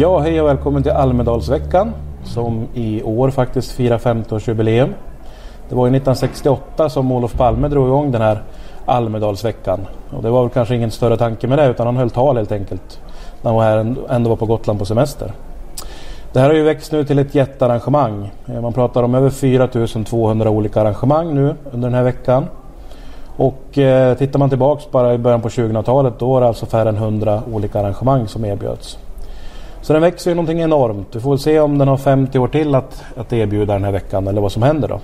Ja, hej och välkommen till Almedalsveckan som i år faktiskt firar 50-årsjubileum. Det var ju 1968 som Olof Palme drog igång den här Almedalsveckan. Och det var väl kanske ingen större tanke med det utan han höll tal helt enkelt. När han var här, ändå var på Gotland på semester. Det här har ju växt nu till ett jättearrangemang. Eh, man pratar om över 4200 olika arrangemang nu under den här veckan. Och eh, tittar man tillbaks bara i början på 2000-talet då var det alltså färre än 100 olika arrangemang som erbjöds. Så den växer ju någonting enormt. Vi får väl se om den har 50 år till att, att erbjuda den här veckan eller vad som händer då.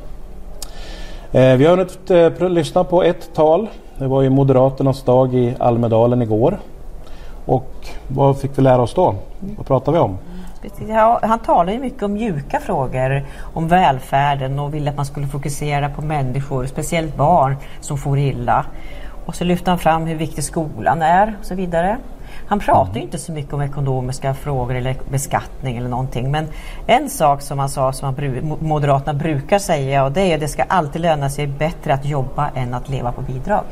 Eh, vi har hunnit eh, lyssna på ett tal. Det var ju Moderaternas dag i Almedalen igår. Och vad fick vi lära oss då? Vad pratar vi om? Ja, han talar ju mycket om mjuka frågor, om välfärden och ville att man skulle fokusera på människor, speciellt barn som får illa. Och så lyfter han fram hur viktig skolan är och så vidare. Han pratar mm. inte så mycket om ekonomiska frågor eller beskattning eller någonting. Men en sak som han sa som han, Moderaterna brukar säga och det är att det ska alltid löna sig bättre att jobba än att leva på bidrag.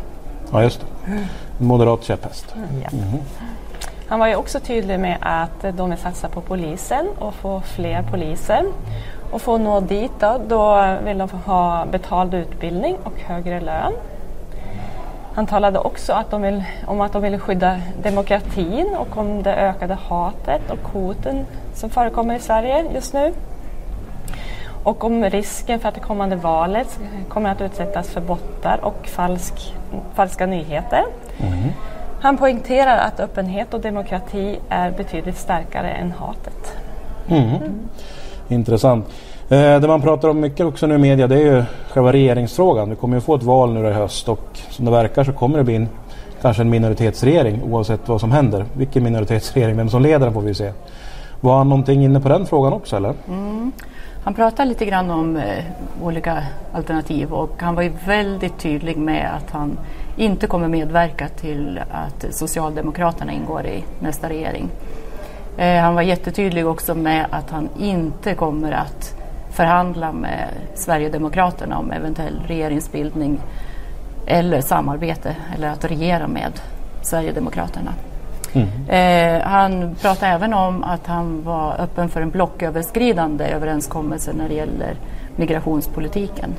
Ja, just det. Moderat käpphäst. Mm. Ja. Mm. Han var ju också tydlig med att de vill satsa på polisen och få fler poliser. Och för att nå dit då, då vill de ha betald utbildning och högre lön. Han talade också att de vill, om att de vill skydda demokratin och om det ökade hatet och hoten som förekommer i Sverige just nu. Och om risken för att det kommande valet kommer att utsättas för bottar och falsk, falska nyheter. Mm. Han poängterar att öppenhet och demokrati är betydligt starkare än hatet. Mm. Mm. Intressant. Eh, det man pratar om mycket också nu i media det är ju själva regeringsfrågan. Vi kommer ju få ett val nu i höst och som det verkar så kommer det bli en, kanske en minoritetsregering oavsett vad som händer. Vilken minoritetsregering, vem som leder den får vi se. Var han någonting inne på den frågan också eller? Mm. Han pratade lite grann om eh, olika alternativ och han var ju väldigt tydlig med att han inte kommer medverka till att Socialdemokraterna ingår i nästa regering. Eh, han var jättetydlig också med att han inte kommer att förhandla med Sverigedemokraterna om eventuell regeringsbildning eller samarbete eller att regera med Sverigedemokraterna. Mm. Eh, han pratade även om att han var öppen för en blocköverskridande överenskommelse när det gäller migrationspolitiken.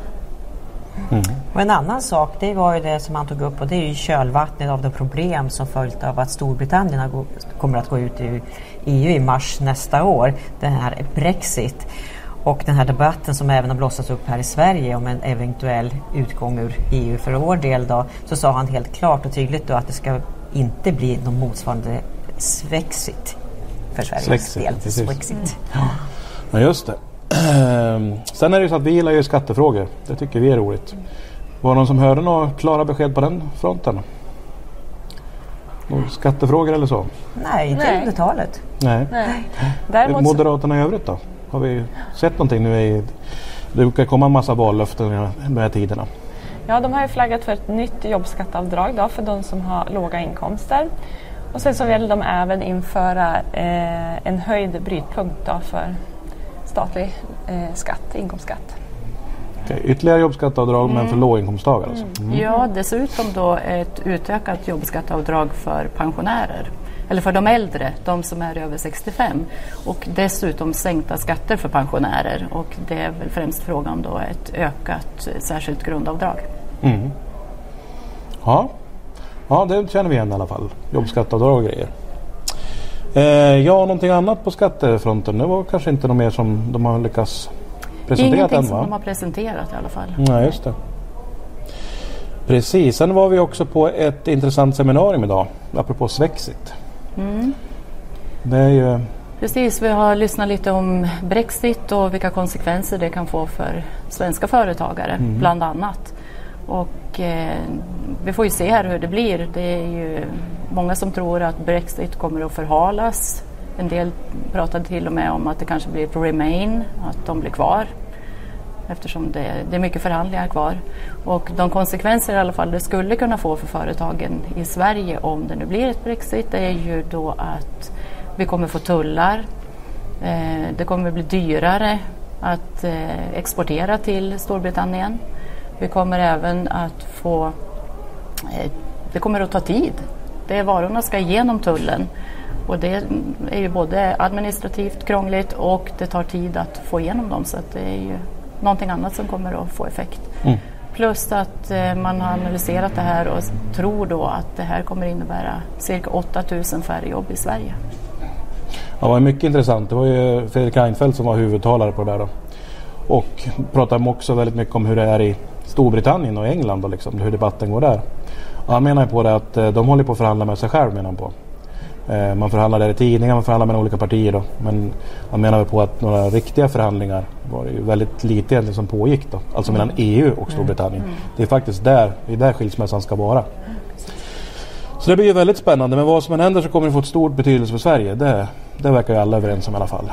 Mm. Och en annan sak det var ju det som han tog upp och det är ju kölvattnet av de problem som följt av att Storbritannien kommer att gå ut ur EU i mars nästa år. Den här Brexit. Och den här debatten som även har blossat upp här i Sverige om en eventuell utgång ur EU för vår del då, så sa han helt klart och tydligt då att det ska inte bli någon motsvarande Svexit för Sveriges Svexit, del. Svexit. Mm. Ja, just det. Sen är det ju så att vi gillar ju skattefrågor. Det tycker vi är roligt. Var det någon som hörde några klara besked på den fronten? Några skattefrågor eller så? Nej, inte under talet. Nej. Nej. Däremot Moderaterna i övrigt då? Har vi sett någonting nu? I, det brukar komma en massa vallöften i de här tiderna. Ja, de har ju flaggat för ett nytt jobbskatteavdrag då, för de som har låga inkomster. Och sen så vill de även införa eh, en höjd brytpunkt då för statlig eh, skatt, inkomstskatt. Okay, ytterligare jobbskatteavdrag mm. men för låginkomsttagare? Alltså. Mm. Mm. Ja, dessutom då ett utökat jobbskatteavdrag för pensionärer eller för de äldre, de som är över 65 och dessutom sänkta skatter för pensionärer och det är väl främst frågan om då ett ökat särskilt grundavdrag. Mm. Ja. ja, det känner vi igen i alla fall. Jobbskatteavdrag och grejer. Eh, ja, någonting annat på skattefronten? Det var kanske inte något mer som de har lyckats presentera Ingenting än, som de har presenterat i alla fall. Nej, just det. Precis, sen var vi också på ett intressant seminarium idag apropå Svexit. Mm. Det är ju... Precis, vi har lyssnat lite om Brexit och vilka konsekvenser det kan få för svenska företagare mm. bland annat. Och eh, vi får ju se här hur det blir. Det är ju många som tror att Brexit kommer att förhalas. En del pratade till och med om att det kanske blir ett remain, att de blir kvar eftersom det, det, är mycket förhandlingar kvar. Och de konsekvenser i alla fall det skulle kunna få för företagen i Sverige om det nu blir ett Brexit det är ju då att vi kommer få tullar. Eh, det kommer bli dyrare att eh, exportera till Storbritannien. Vi kommer även att få... Eh, det kommer att ta tid. Det varorna ska igenom tullen Och det är ju både administrativt krångligt och det tar tid att få igenom dem så det är ju någonting annat som kommer att få effekt. Mm. Plus att eh, man har analyserat det här och tror då att det här kommer innebära cirka 8000 färre jobb i Sverige. Ja, det var mycket intressant. Det var ju Fredrik Reinfeldt som var huvudtalare på det där. Då. Och pratade också väldigt mycket om hur det är i Storbritannien och England och liksom, hur debatten går där. Och han menar på det att eh, de håller på att förhandla med sig själv menar han på. Eh, man förhandlar där i tidningar, man förhandlar med olika partier då. Men han menar på att några riktiga förhandlingar var det ju väldigt lite egentligen som pågick då. Alltså mellan EU och Storbritannien. Mm. Det är faktiskt där, det är där skilsmässan ska vara. Så det blir ju väldigt spännande men vad som än händer så kommer det få ett stort betydelse för Sverige. Det, det verkar ju alla överens om i alla fall.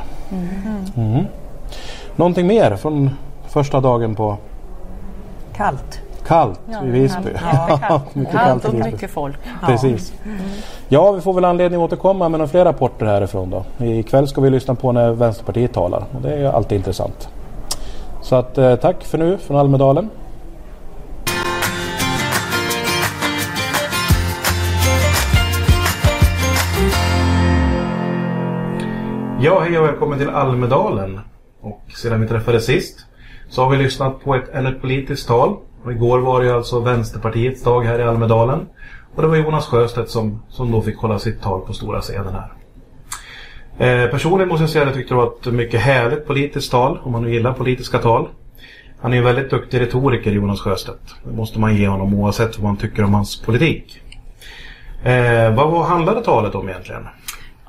Mm. Någonting mer från första dagen på? Kallt. Kallt ja, i Visby. Ja, kallt. mycket kallt och mycket folk. Precis. Mm. Ja, vi får väl anledning att återkomma med några fler rapporter härifrån då. Ikväll ska vi lyssna på när Vänsterpartiet talar och det är alltid intressant. Så att eh, tack för nu från Almedalen. Ja, hej och välkommen till Almedalen. Och sedan vi träffades sist så har vi lyssnat på ett, ett politiskt tal. Och igår var det alltså Vänsterpartiets dag här i Almedalen. Och det var Jonas Sjöstedt som, som då fick hålla sitt tal på stora scenen här. Eh, personligen måste jag säga att jag tyckte det var ett mycket härligt politiskt tal, om man nu gillar politiska tal. Han är en väldigt duktig retoriker, Jonas Sjöstedt. Det måste man ge honom oavsett vad man tycker om hans politik. Eh, vad handlade talet om egentligen?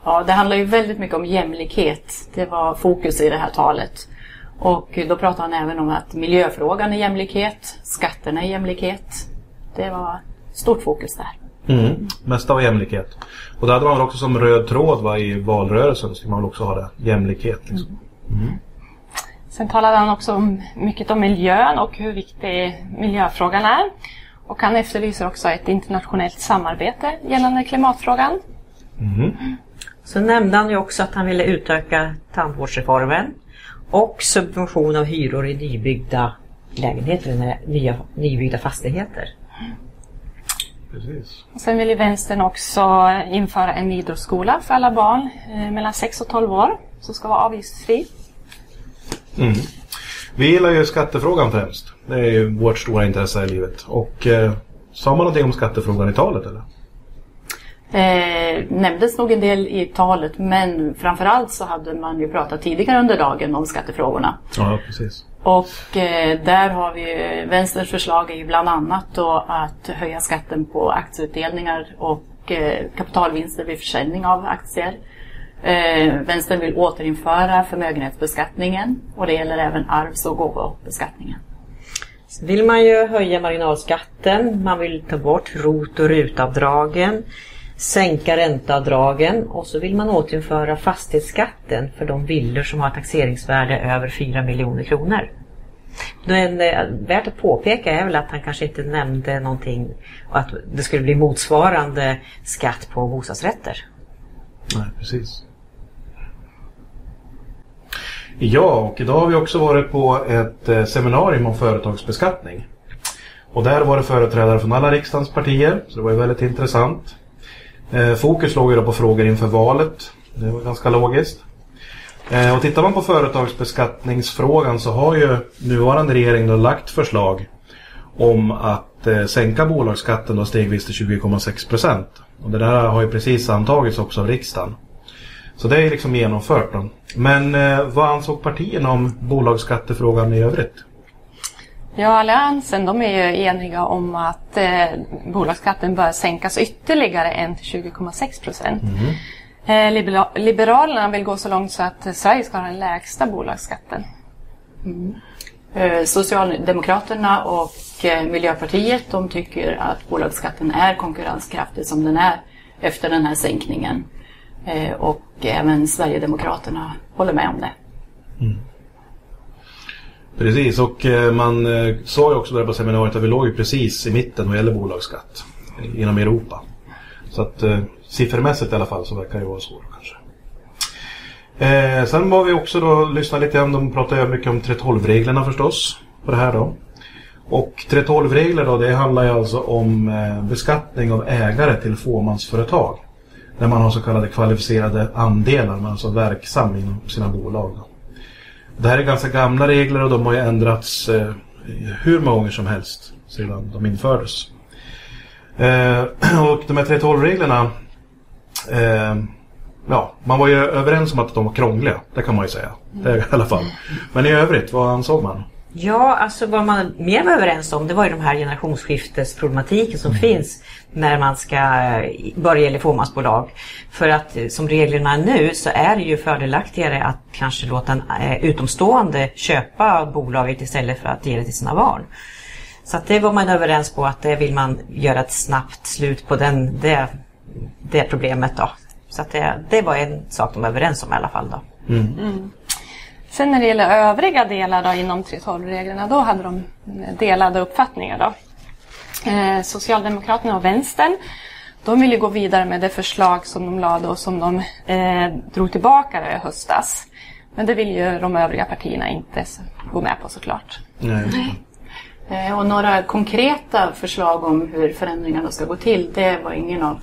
Ja, det handlar ju väldigt mycket om jämlikhet. Det var fokus i det här talet. Och då pratade han även om att miljöfrågan är jämlikhet, skatterna är jämlikhet. Det var stort fokus där. Mm. Mesta var jämlikhet. Och det hade man väl också som röd tråd va, i valrörelsen. Så skulle man väl också ha det. Jämlikhet. Liksom. Mm. mm. Sen talade han också om, mycket om miljön och hur viktig miljöfrågan är. Och han efterlyser också ett internationellt samarbete gällande klimatfrågan. Mm. Så nämnde han ju också att han ville utöka tandvårdsreformen och subvention av hyror i nybyggda lägenheter, nya, nybyggda fastigheter. Precis. sen vill vänstern också införa en idrottsskola för alla barn eh, mellan 6 och 12 år som ska vara avgiftsfri. Mm. Vi gillar ju skattefrågan främst. Det är ju vårt stora intresse i livet. Och eh, sa man någonting om skattefrågan i talet eller? Eh, nämndes nog en del i talet men framförallt så hade man ju pratat tidigare under dagen om skattefrågorna. Ja, precis. Och eh, där har vi Vänsterns förslag är ju bland annat då att höja skatten på aktieutdelningar och eh, kapitalvinster vid försäljning av aktier. Eh, Vänstern vill återinföra förmögenhetsbeskattningen och det gäller även arvs och gåvobeskattningen. Vill man ju höja marginalskatten, man vill ta bort ROT och RUT-avdragen sänka ränteavdragen och så vill man återinföra fastighetsskatten för de villor som har taxeringsvärde över 4 miljoner kronor. Men eh, värt att påpeka är väl att han kanske inte nämnde någonting att det skulle bli motsvarande skatt på bostadsrätter. Nej, precis. Ja, och idag har vi också varit på ett eh, seminarium om företagsbeskattning. Och där var det företrädare från alla riksdagens partier, så det var ju väldigt intressant. Eh, fokus låg ju då på frågor inför valet. Det var ganska logiskt. Eh, och tittar man på företagsbeskattningsfrågan så har ju nuvarande regering då lagt förslag om att eh, sänka bolagsskatten då stegvis till 20,6 procent. Och det där har ju precis antagits också av riksdagen. Så det är liksom genomfört då. Men vad ansåg partierna om bolagsskattefrågan i övrigt? Ja, Alliansen de är ju eniga om att eh, bolagsskatten bör sänkas ytterligare än till 20,6 procent. Mm. Eh, Liberalerna vill gå så långt så att Sverige ska ha den lägsta bolagsskatten. Mm. Eh, Socialdemokraterna och eh, Miljöpartiet de tycker att bolagsskatten är konkurrenskraftig som den är efter den här sänkningen. Eh, och även Sverigedemokraterna håller med om det. Mm. Precis, och eh, man eh, sa ju också där på seminariet att vi låg ju precis i mitten vad gäller bolagsskatt eh, inom Europa. Så att siffermässigt i alla fall så verkar det vara så kanske. Eh, sen var vi också då lyssnade lite grann, de pratade mycket om 3.12-reglerna förstås på det här då. Och 3.12-regler då, det handlar ju alltså om beskattning av ägare till fåmansföretag. Där man har så kallade kvalificerade andelar, man är alltså verksam inom sina bolag. Det här är ganska gamla regler och de har ju ändrats eh, hur många gånger som helst sedan de infördes. Eh, och de här 3.12-reglerna eh, Ja, man var ju överens om att de var krångliga. Det kan man ju säga. Det i alla fall. Men i övrigt, vad ansåg man? Ja, alltså vad man mer var överens om det var ju de här generationsskiftesproblematiken som mm. finns när man ska börja i fåmansbolag. För att eh, som reglerna är nu så är det ju fördelaktigare att kanske låta en eh, utomstående köpa bolaget istället för att ge det till sina barn. Så att det var man överens på att det vill man göra ett snabbt slut på den, det, det problemet då. Så att det, det var en sak de var överens om i alla fall då. Mm. Mm. Sen när det gäller övriga delar då, inom 3.12-reglerna, då hade de delade uppfattningar. Då. Eh, Socialdemokraterna och Vänstern, de ville gå vidare med det förslag som de lade och som de eh, drog tillbaka i höstas. Men det vill ju de övriga partierna inte gå med på såklart. Nej. Nej. Eh, och några konkreta förslag om hur förändringarna ska gå till, det var ingen av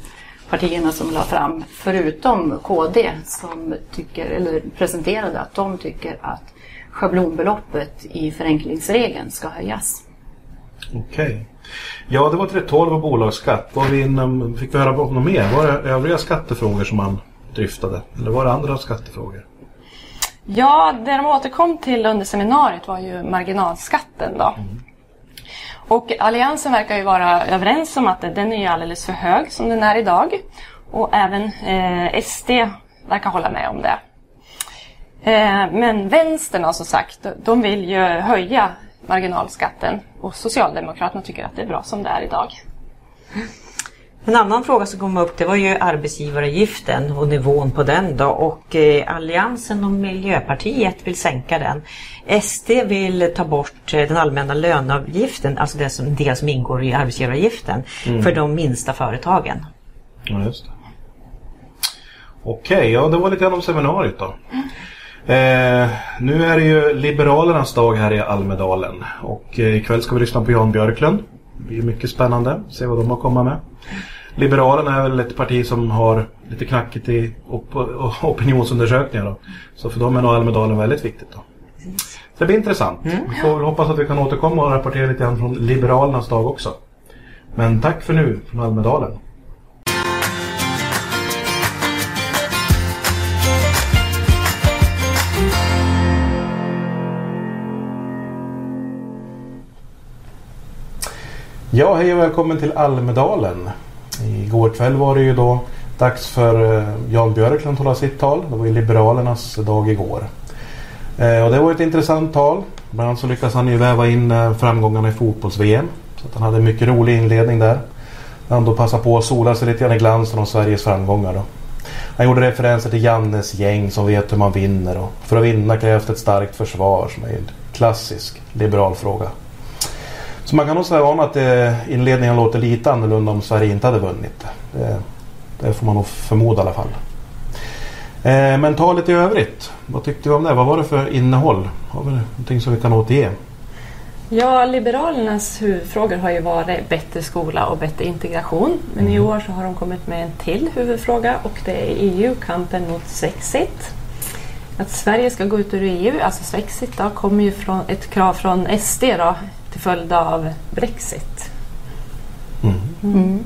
partierna som la fram, förutom KD som tycker, eller presenterade att de tycker att schablonbeloppet i förenklingsregeln ska höjas. Okej. Okay. Ja, det var 312 och bolagsskatt. Var vi inom, fick vi höra om något mer? Var det övriga skattefrågor som man dryftade? Eller var det andra skattefrågor? Ja, det de återkom till under seminariet var ju marginalskatten. Då. Mm. Och Alliansen verkar ju vara överens om att den är alldeles för hög som den är idag. Och även eh, SD verkar hålla med om det. Eh, men vänstern som sagt, de vill ju höja marginalskatten och Socialdemokraterna tycker att det är bra som det är idag. En annan fråga som kom upp det var ju arbetsgivaravgiften och nivån på den då och eh, Alliansen och Miljöpartiet vill sänka den. SD vill ta bort eh, den allmänna löneavgiften, alltså det som, del som ingår i arbetsgivaravgiften mm. för de minsta företagen. Ja, just det. Okej, okay, ja det var lite grann om seminariet då. Eh, nu är det ju Liberalernas dag här i Almedalen och eh, ikväll ska vi lyssna på Jan Björklund. Det blir mycket spännande, se vad de har kommit med. Liberalerna är väl ett parti som har lite knackigt i op opinionsundersökningar. Då. Så för dem är nog Almedalen väldigt viktigt. Då. Så det blir intressant. Mm. Vi får hoppas att vi kan återkomma och rapportera lite grann från Liberalernas dag också. Men tack för nu från Almedalen. Ja, hej och välkommen till Almedalen. Igår kväll var det ju då dags för eh, Jan Björklund att hålla sitt tal. Det var ju Liberalernas dag igår. Eh, och det var ett intressant tal. Bland annat så lyckades han ju väva in eh, framgångarna i fotbolls-VM. Så att han hade en mycket rolig inledning där. Han då passade på att sola sig lite grann i glansen av Sveriges framgångar. Då. Han gjorde referenser till Jannes gäng som vet hur man vinner. Och för att vinna krävs ett starkt försvar som är en klassisk liberal fråga. Så man kan nog säga att eh, inledningen låter lite annorlunda om Sverige inte hade vunnit. Det, det får man nog förmoda i alla fall. Eh, men talet i övrigt, vad tyckte vi om det? Vad var det för innehåll? Har vi någonting som vi kan återge? Ja, Liberalernas huvudfrågor har ju varit bättre skola och bättre integration. Men mm. i år så har de kommit med en till huvudfråga och det är EU, kampen mot Svexit. Att Sverige ska gå ut ur EU, alltså Svexit, då, kommer ju från ett krav från SD då, till följd av Brexit. Mm. Mm.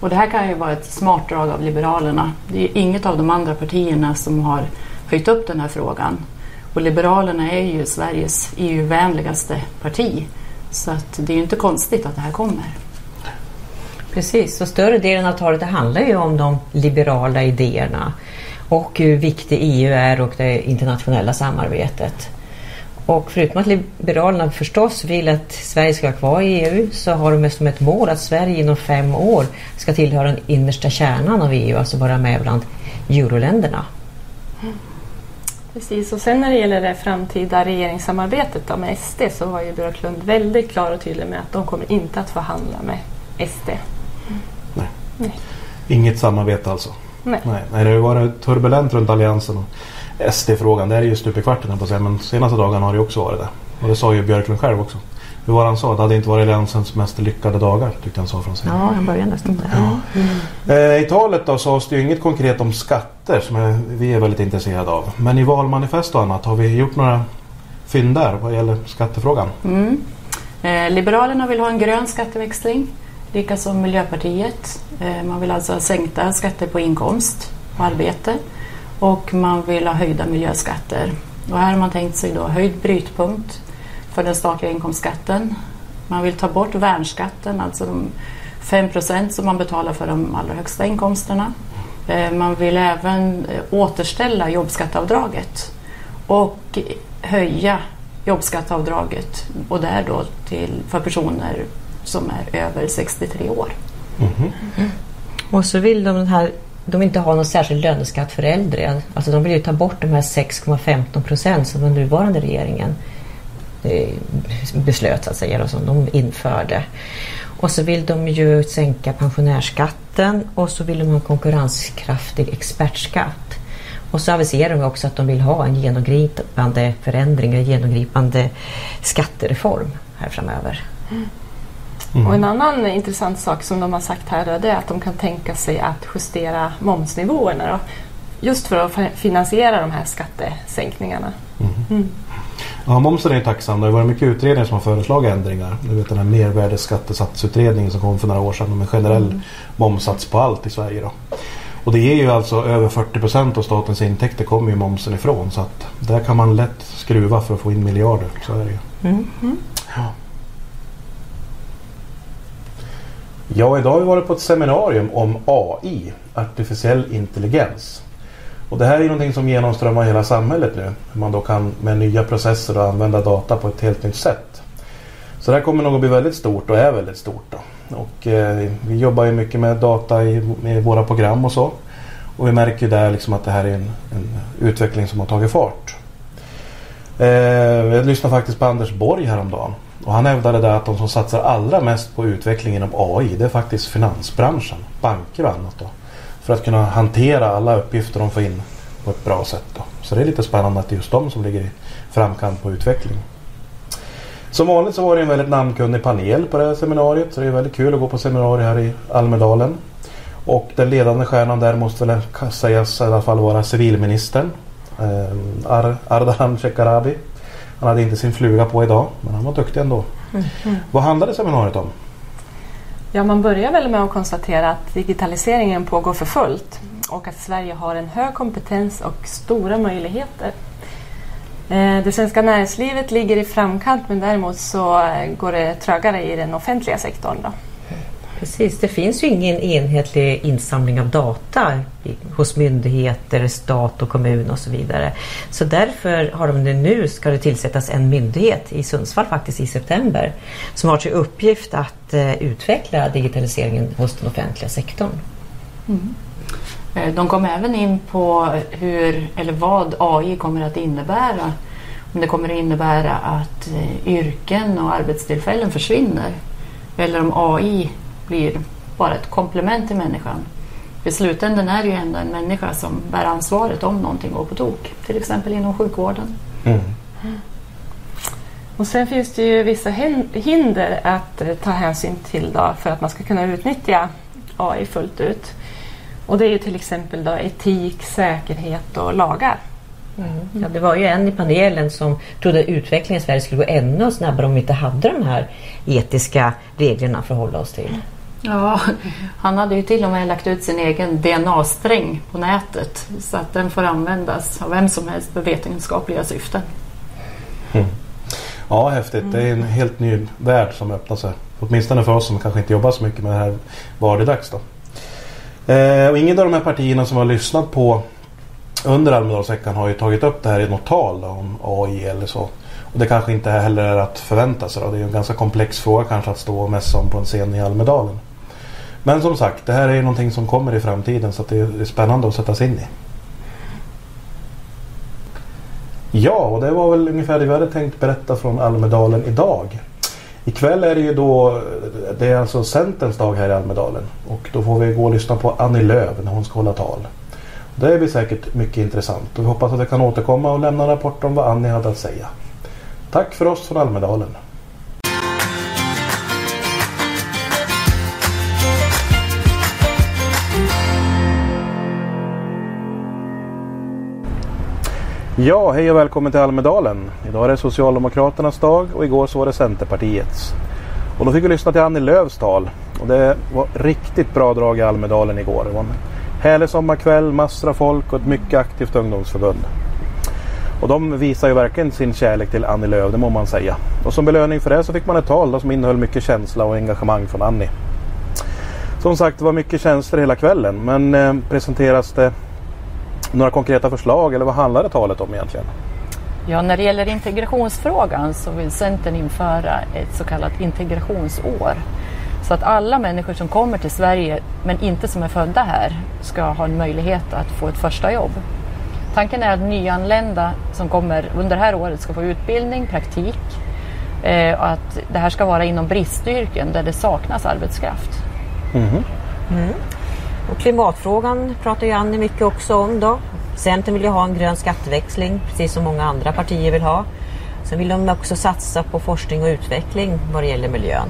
Och det här kan ju vara ett smart drag av Liberalerna. Det är inget av de andra partierna som har höjt upp den här frågan. Och Liberalerna är ju Sveriges EU-vänligaste parti. Så att det är ju inte konstigt att det här kommer. Precis, så större delen av talet det handlar ju om de liberala idéerna och hur viktig EU är och det internationella samarbetet. Och förutom att Liberalerna förstås vill att Sverige ska vara kvar i EU så har de som ett mål att Sverige inom fem år ska tillhöra den innersta kärnan av EU, alltså vara med bland euroländerna. Precis, och sen när det gäller det framtida regeringssamarbetet då med SD så var ju Björklund väldigt klar och tydlig med att de kommer inte att förhandla med SD. Nej. Nej. Inget samarbete alltså? Nej. Nej. Nej, det har varit turbulent runt Alliansen. SD-frågan, det är ju stup i kvarten på sig, men senaste dagarna har det också varit det. Och det sa ju Björklund själv också. hur var han sa? Det hade inte varit Alliansens mest lyckade dagar tyckte han sa från sig. Ja, han började nästan där. Ja. Mm. I talet då sades det ju inget konkret om skatter som vi är väldigt intresserade av. Men i valmanifest och annat, har vi gjort några fynd där vad gäller skattefrågan? Mm. Eh, Liberalerna vill ha en grön skatteväxling, likaså Miljöpartiet. Eh, man vill alltså ha sänkta skatter på inkomst och arbete och man vill ha höjda miljöskatter. Och här har man tänkt sig då höjd brytpunkt för den statliga inkomstskatten. Man vill ta bort värnskatten, alltså de 5% som man betalar för de allra högsta inkomsterna. Eh, man vill även eh, återställa jobbskatteavdraget och höja jobbskatteavdraget och där då till, för personer som är över 63 år. Mm -hmm. Och så vill de, här, de vill inte ha någon särskild löneskatt för äldre. Alltså de vill ju ta bort de här 6,15 procent som den nuvarande regeringen eh, beslöt så att säga, och som de införde. Och så vill de ju sänka pensionärsskatten och så vill de ha en konkurrenskraftig expertskatt. Och så aviserar de också att de vill ha en genomgripande förändring, en genomgripande skattereform här framöver. Mm. Och en annan intressant sak som de har sagt här det är att de kan tänka sig att justera momsnivåerna då, just för att finansiera de här skattesänkningarna. Mm. Mm. Ja, momsen är ju tacksam. Det har varit mycket utredningar som har föreslagit ändringar. Du vet den här mervärdesskattesatsutredningen som kom för några år sedan om en generell mm. momsats på allt i Sverige. Då. Och det är ju alltså över 40 procent av statens intäkter kommer ju momsen ifrån. Så att där kan man lätt skruva för att få in miljarder. Så är det ju. Mm. Mm. Ja. Ja, idag har vi varit på ett seminarium om AI, artificiell intelligens. Och det här är någonting som genomströmmar hela samhället nu. Hur man då kan med nya processer och använda data på ett helt nytt sätt. Så det här kommer nog att bli väldigt stort och är väldigt stort. Då. Och, eh, vi jobbar ju mycket med data i, i, våra program och så. Och vi märker där liksom att det här är en, en utveckling som har tagit fart. Eh, jag lyssnade faktiskt på Anders Borg häromdagen. Och han hävdade där att de som satsar allra mest på utveckling inom AI det är faktiskt finansbranschen, banker och annat. Då, för att kunna hantera alla uppgifter de får in på ett bra sätt. Då. Så det är lite spännande att det är just de som ligger i framkant på utveckling. Som vanligt så var det en väldigt namnkunnig panel på det här seminariet. Så det är väldigt kul att gå på seminarier här i Almedalen. Och den ledande stjärnan där måste väl sägas i alla fall vara civilministern. Eh, Ar Ardalan Shekarabi. Han hade inte sin fluga på idag men han var duktig ändå. Mm. Mm. Vad handlade seminariet om? Ja, man börjar väl med att konstatera att digitaliseringen pågår för fullt och att Sverige har en hög kompetens och stora möjligheter. Eh, det svenska näringslivet ligger i framkant men däremot så eh, går det trögare i den offentliga sektorn. Då. Precis, det finns ju ingen enhetlig insamling av data hos myndigheter, stat och kommun och så vidare. Så därför har de nu ska det tillsättas en myndighet i Sundsvall faktiskt i september som har till uppgift att eh, utveckla digitaliseringen hos den offentliga sektorn. Mm. Eh, de kom även in på hur eller vad AI kommer att innebära. Om det kommer att innebära att eh, yrken och arbetstillfällen försvinner eller om AI blir bara ett komplement till människan. I slutändan är det ju ändå en människa som bär ansvaret om någonting går på tok. Till exempel inom sjukvården. Mm. Och sen finns det ju vissa hinder att eh, ta hänsyn till då för att man ska kunna utnyttja AI fullt ut. Och det är ju till exempel då etik, säkerhet och lagar. Mm. Ja, det var ju en i panelen som trodde att utvecklingen i Sverige skulle gå ännu snabbare om vi inte hade de här etiska reglerna för att hålla oss till. Ja, han hade ju till och med lagt ut sin egen DNA-sträng på nätet så att den får användas av vem som helst för vetenskapliga syften. Mm. Ja, häftigt. Det är en helt ny värld som öppnar sig. Åtminstone för oss som kanske inte jobbar så mycket med det här vardags. Då. Eh, och ingen av de här partierna som har lyssnat på under Almedalsveckan har ju tagit upp det här i något tal då, om AI eller så. Och det kanske inte heller är att förvänta sig. Då. Det är en ganska komplex fråga kanske att stå och mässa om på en scen i Almedalen. Men som sagt, det här är ju någonting som kommer i framtiden så det är spännande att sätta sig in i. Ja, och det var väl ungefär det vi hade tänkt berätta från Almedalen idag. Ikväll är det ju då, det är alltså Centerns dag här i Almedalen. Och då får vi gå och lyssna på Annie Lööf när hon ska hålla tal. Det blir säkert mycket intressant och vi hoppas att jag kan återkomma och lämna en rapport om vad Annie hade att säga. Tack för oss från Almedalen. Ja, hej och välkommen till Almedalen. Idag är det Socialdemokraternas dag och igår så var det Centerpartiets. Och då fick vi lyssna till Annie Lööfs tal. Och det var riktigt bra drag i Almedalen igår. Det var en härlig sommarkväll, massor av folk och ett mycket aktivt ungdomsförbund. Och de visar ju verkligen sin kärlek till Annie Lööf, det må man säga. Och som belöning för det så fick man ett tal som innehöll mycket känsla och engagemang från Annie. Som sagt, det var mycket känslor hela kvällen. Men eh, presenteras det några konkreta förslag eller vad handlade talet om egentligen? Ja, när det gäller integrationsfrågan så vill Centern införa ett så kallat integrationsår. Så att alla människor som kommer till Sverige men inte som är födda här ska ha en möjlighet att få ett första jobb. Tanken är att nyanlända som kommer under det här året ska få utbildning, praktik eh, och att det här ska vara inom bristyrken där det saknas arbetskraft. Mm. Mm. Och klimatfrågan pratar ju Annie mycket också om då. Centern vill ju ha en grön skatteväxling precis som många andra partier vill ha. Sen vill de också satsa på forskning och utveckling vad det gäller miljön.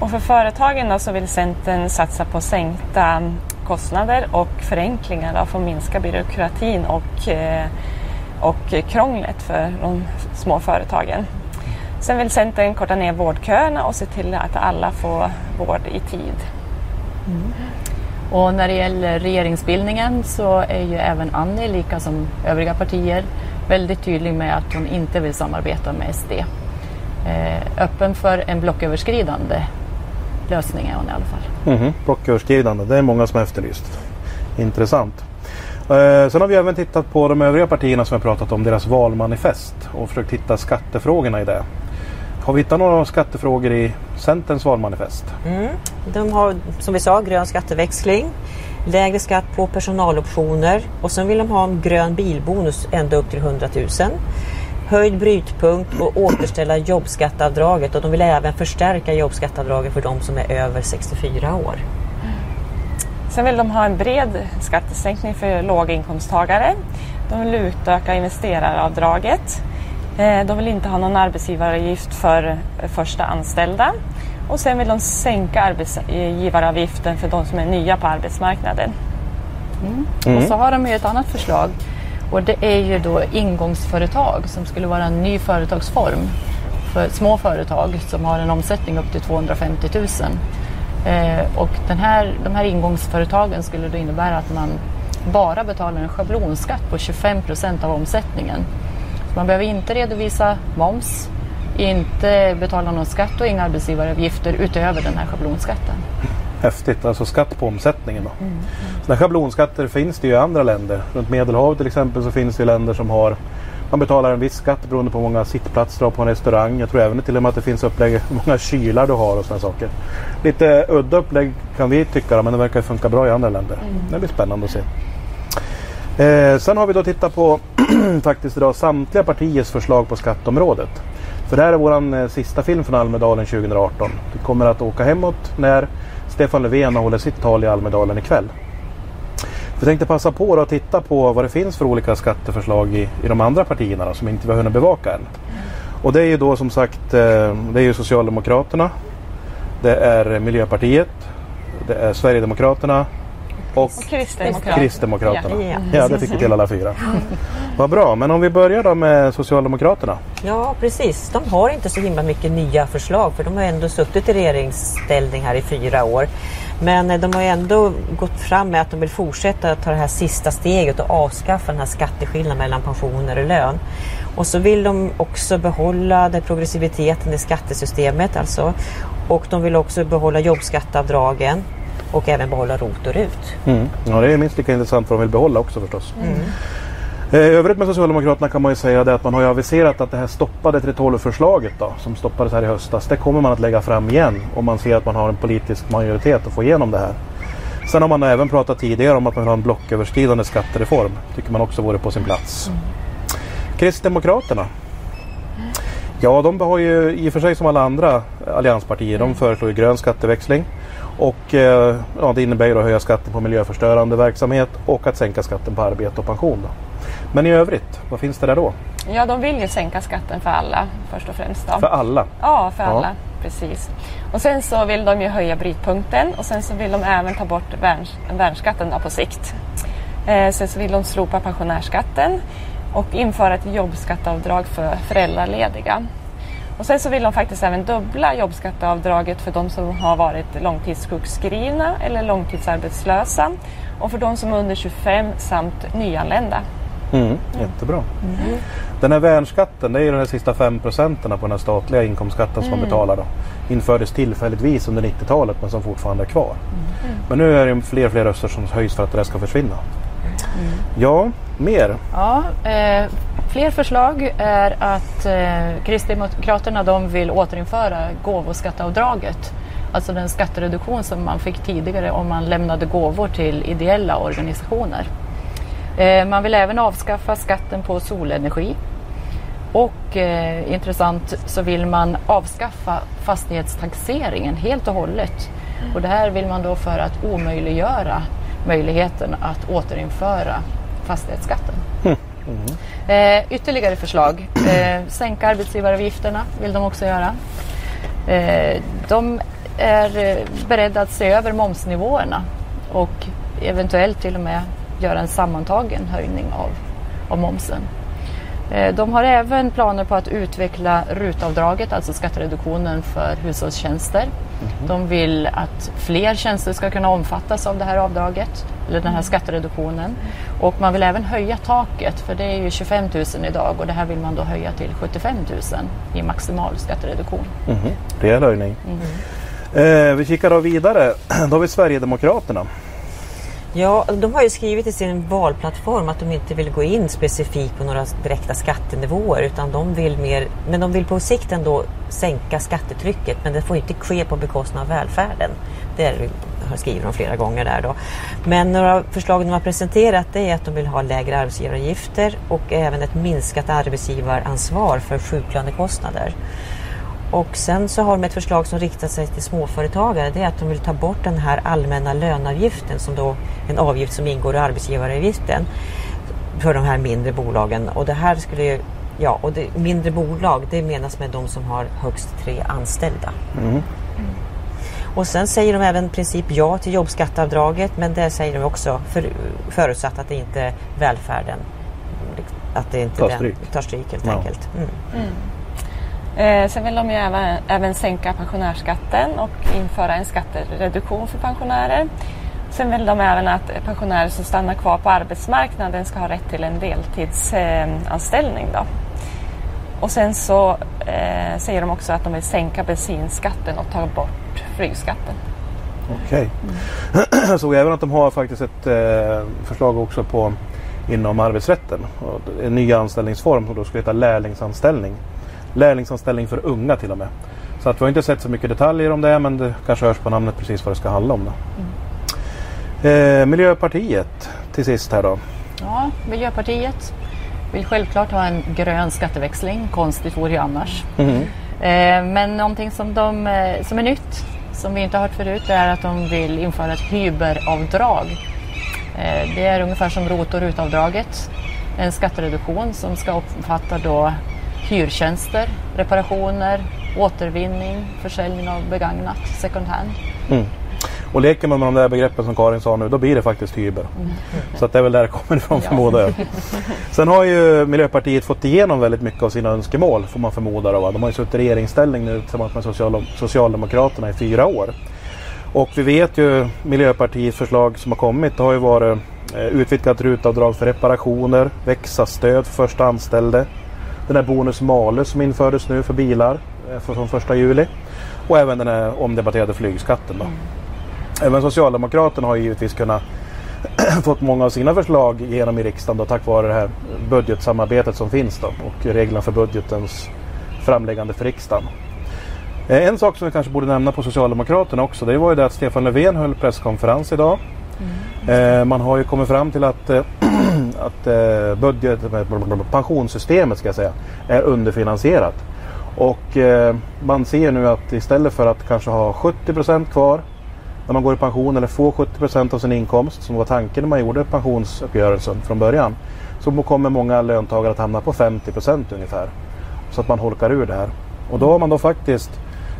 Och för företagen då så vill Centern satsa på sänkta kostnader och förenklingar för att minska byråkratin och, eh, och krånglet för de små företagen. Sen vill Centern korta ner vårdköerna och se till att alla får vård i tid. Mm. Och när det gäller regeringsbildningen så är ju även Annie, lika som övriga partier, väldigt tydlig med att hon inte vill samarbeta med SD. Eh, öppen för en blocköverskridande lösning är hon i alla fall. Mm -hmm. Blocköverskridande, det är många som har efterlyst. Intressant. Eh, sen har vi även tittat på de övriga partierna som har pratat om deras valmanifest och försökt hitta skattefrågorna i det. Har vi hittat några skattefrågor i Centerns valmanifest? Mm. De har som vi sa grön skatteväxling, lägre skatt på personaloptioner och sen vill de ha en grön bilbonus ända upp till 100 000. Höjd brytpunkt och återställa jobbskatteavdraget och de vill även förstärka jobbskatteavdraget för de som är över 64 år. Sen vill de ha en bred skattesänkning för låginkomsttagare. De vill utöka investeraravdraget de vill inte ha någon arbetsgivaravgift för första anställda. Och sen vill de sänka arbetsgivaravgiften för de som är nya på arbetsmarknaden. Mm. Mm. Och så har de ju ett annat förslag och det är ju då ingångsföretag som skulle vara en ny företagsform för små företag som har en omsättning upp till 250 000. Eh, och den här, de här ingångsföretagen skulle då innebära att man bara betalar en schablonskatt på 25 procent av omsättningen man behöver inte redovisa moms, inte betala någon skatt och inga arbetsgivaravgifter utöver den här schablonskatten. Häftigt, alltså skatt på omsättningen då. Mm. Sådana schablonskatter finns det ju i andra länder. Runt Medelhavet till exempel så finns det länder som har man betalar en viss skatt beroende på hur många sittplatser på en restaurang. Jag tror även till och med att det finns upplägg hur många kylar du har och sådana saker. Lite udda upplägg kan vi tycka men det verkar funka bra i andra länder. Mm. Det blir spännande att se. Eh, sen har vi då tittat på faktiskt idag samtliga partiers förslag på skatteområdet. För det här är vår eh, sista film från Almedalen 2018. Vi kommer att åka hemåt när Stefan Löfven håller sitt tal i Almedalen ikväll. Vi tänkte passa på att titta på vad det finns för olika skatteförslag i, i de andra partierna då, som inte vi har hunnit bevaka än. Och det är ju då som sagt eh, det är ju Socialdemokraterna, det är Miljöpartiet, det är Sverigedemokraterna, och, Kristdemokraterna. Kristdemokraterna. Ja, ja, det fick vi till alla fyra. Vad bra, men om vi börjar då med Socialdemokraterna. Ja, precis. De har inte så himla mycket nya förslag för de har ändå suttit i regeringsställning här i fyra år. Men eh, de har ändå gått fram med att de vill fortsätta ta det här sista steget och avskaffa den här skatteskillnaden mellan pensioner och lön. Och så vill de också behålla den progressiviteten i skattesystemet alltså. Och de vill också behålla jobbskatteavdragen och även behålla ROT och RUT. Mm. Ja, det är minst lika intressant vad de vill behålla också förstås. Mm. I eh, övrigt med Socialdemokraterna kan man ju säga det att man har ju aviserat att det här stoppade 312-förslaget då, som stoppades här i höstas, det kommer man att lägga fram igen om man ser att man har en politisk majoritet att få igenom det här. Sen har man även pratat tidigare om att man vill ha en blocköverskridande skattereform. tycker man också vore på sin plats. Mm. Kristdemokraterna. Ja, de har ju i och för sig som alla andra allianspartier, de föreslår ju grön skatteväxling. Och eh, ja, det innebär ju att höja skatten på miljöförstörande verksamhet och att sänka skatten på arbete och pension. Då. Men i övrigt, vad finns det där då? Ja, de vill ju sänka skatten för alla först och främst. Då. För alla? Ja, för alla. Precis. Och sen så vill de ju höja brytpunkten och sen så vill de även ta bort värn, värnskatten på sikt. Eh, sen så vill de slopa pensionärsskatten och införa ett jobbskatteavdrag för föräldralediga. Och sen så vill de faktiskt även dubbla jobbskatteavdraget för de som har varit långtidssjukskrivna eller långtidsarbetslösa och för de som är under 25 samt nyanlända. Mm, jättebra. Mm. Den här värnskatten, det är ju de här sista 5 procenten på den här statliga inkomstskatten som man mm. betalar. Då. Infördes tillfälligtvis under 90-talet men som fortfarande är kvar. Mm. Men nu är det fler och fler röster som höjs för att det ska försvinna. Mm. Ja, mer? Ja, eh, fler förslag är att eh, Kristdemokraterna de vill återinföra gåvoskatteavdraget. Alltså den skattereduktion som man fick tidigare om man lämnade gåvor till ideella organisationer. Eh, man vill även avskaffa skatten på solenergi. Och eh, intressant så vill man avskaffa fastighetstaxeringen helt och hållet. Och det här vill man då för att omöjliggöra möjligheten att återinföra fastighetsskatten. Mm. Mm. Eh, ytterligare förslag. Eh, sänka arbetsgivaravgifterna vill de också göra. Eh, de är eh, beredda att se över momsnivåerna och eventuellt till och med göra en sammantagen höjning av, av momsen. Eh, de har även planer på att utveckla rutavdraget, alltså skattereduktionen för hushållstjänster. Mm. De vill att fler tjänster ska kunna omfattas av det här avdraget, eller den här skattereduktionen. Och man vill även höja taket, för det är ju 25 000 idag och det här vill man då höja till 75 000 i maximal skattereduktion. Mm. Rejäl höjning. Mm. Eh, vi kikar då vidare. Då har vi Sverigedemokraterna. Ja, de har ju skrivit i sin valplattform att de inte vill gå in specifikt på några direkta skattenivåer utan de vill mer, men de vill på sikt ändå sänka skattetrycket men det får inte ske på bekostnad av välfärden. Det har skrivit de flera gånger där då. Men några förslag de har presenterat det är att de vill ha lägre arbetsgivaravgifter och även ett minskat arbetsgivaransvar för sjuklönekostnader. Och sen så har de ett förslag som riktar sig till småföretagare. Det är att de vill ta bort den här allmänna löneavgiften som då en avgift som ingår i arbetsgivaravgiften för de här mindre bolagen. Och det här skulle ju, ja, och det, mindre bolag det menas med de som har högst tre anställda. Mm. Och sen säger de även i princip ja till jobbskatteavdraget men det säger de också för, förutsatt att det inte är välfärden att det inte tar stryk, den, tar stryk helt ja. enkelt. Mm. mm. Eh, sen vill de ju även, även sänka pensionärsskatten och införa en skattereduktion för pensionärer. Sen vill de även att pensionärer som stannar kvar på arbetsmarknaden ska ha rätt till en deltidsanställning. Eh, och sen så eh, säger de också att de vill sänka bensinskatten och ta bort flygskatten. Okej. Okay. Mm. Jag såg även att de har faktiskt ett eh, förslag också på inom arbetsrätten. En ny anställningsform som då ska heta lärlingsanställning lärlingsanställning för unga till och med. Så att vi har inte sett så mycket detaljer om det men det kanske hörs på namnet precis vad det ska handla om. Då. Mm. Eh, Miljöpartiet till sist här då. Ja, Miljöpartiet vill självklart ha en grön skatteväxling. Konstigt vore ju annars. Mm. Eh, men någonting som, de, eh, som är nytt, som vi inte har hört förut, är att de vill införa ett hyberavdrag. Eh, det är ungefär som ROT och RUT-avdraget. En skattereduktion som ska omfatta då hyrtjänster, reparationer, återvinning, försäljning av begagnat, second hand. Mm. Och leker man med de där begreppen som Karin sa nu, då blir det faktiskt hyber. Mm. Så att det är väl där det kommer ifrån förmodar jag. Sen har ju Miljöpartiet fått igenom väldigt mycket av sina önskemål får man förmoda. Då, De har ju suttit i regeringsställning nu tillsammans med social Socialdemokraterna i fyra år. Och vi vet ju Miljöpartiets förslag som har kommit det har ju varit eh, utvidgat rutavdrag för reparationer, växa-stöd för första anställde, den här bonus malus som infördes nu för bilar eh, från första juli. Och även den här omdebatterade flygskatten. Då. Mm. Även Socialdemokraterna har givetvis kunnat fått många av sina förslag igenom i riksdagen då, tack vare det här budgetsamarbetet som finns då, och reglerna för budgetens framläggande för riksdagen. Eh, en sak som vi kanske borde nämna på Socialdemokraterna också det var ju det att Stefan Löfven höll presskonferens idag. Mm. Eh, man har ju kommit fram till att att eh, budget, pensionssystemet ska jag säga, är underfinansierat. Och eh, man ser nu att istället för att kanske ha 70% kvar när man går i pension eller får 70% av sin inkomst som var tanken när man gjorde pensionsuppgörelsen från början. Så kommer många löntagare att hamna på 50% ungefär. Så att man holkar ur det här. Och då har man då faktiskt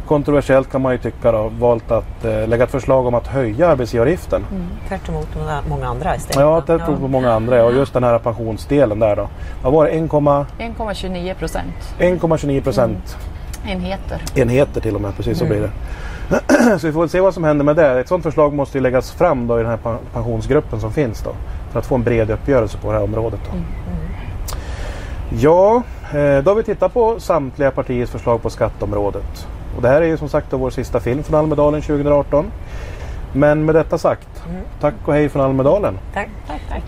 kontroversiellt kan man ju tycka då, valt att eh, lägga ett förslag om att höja arbetsgivaravgiften. Mm. Tvärt emot många andra istället. Ja, tvärt emot ja. många andra och just den här pensionsdelen där då. Vad var det? 1,29 procent. 1,29 procent. Mm. Enheter. Enheter till och med, precis så blir det. så vi får se vad som händer med det. Ett sådant förslag måste ju läggas fram då i den här pensionsgruppen som finns då. För att få en bred uppgörelse på det här området. Då. Mm. Ja, eh, då har vi tittat på samtliga partiers förslag på skatteområdet. Och det här är ju som sagt vår sista film från Almedalen 2018. Men med detta sagt, mm. tack och hej från Almedalen. Tack. tack.